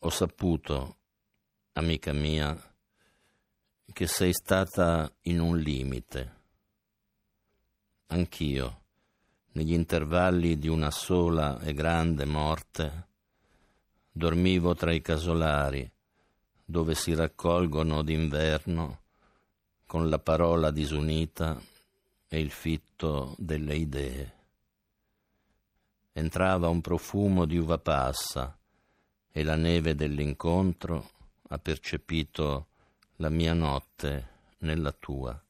ho saputo, amica mia, che sei stata in un limite. Anch'io, negli intervalli di una sola e grande morte, dormivo tra i casolari, dove si raccolgono d'inverno con la parola disunita e il fitto delle idee. Entrava un profumo di uva passa e la neve dell'incontro ha percepito la mia notte nella tua.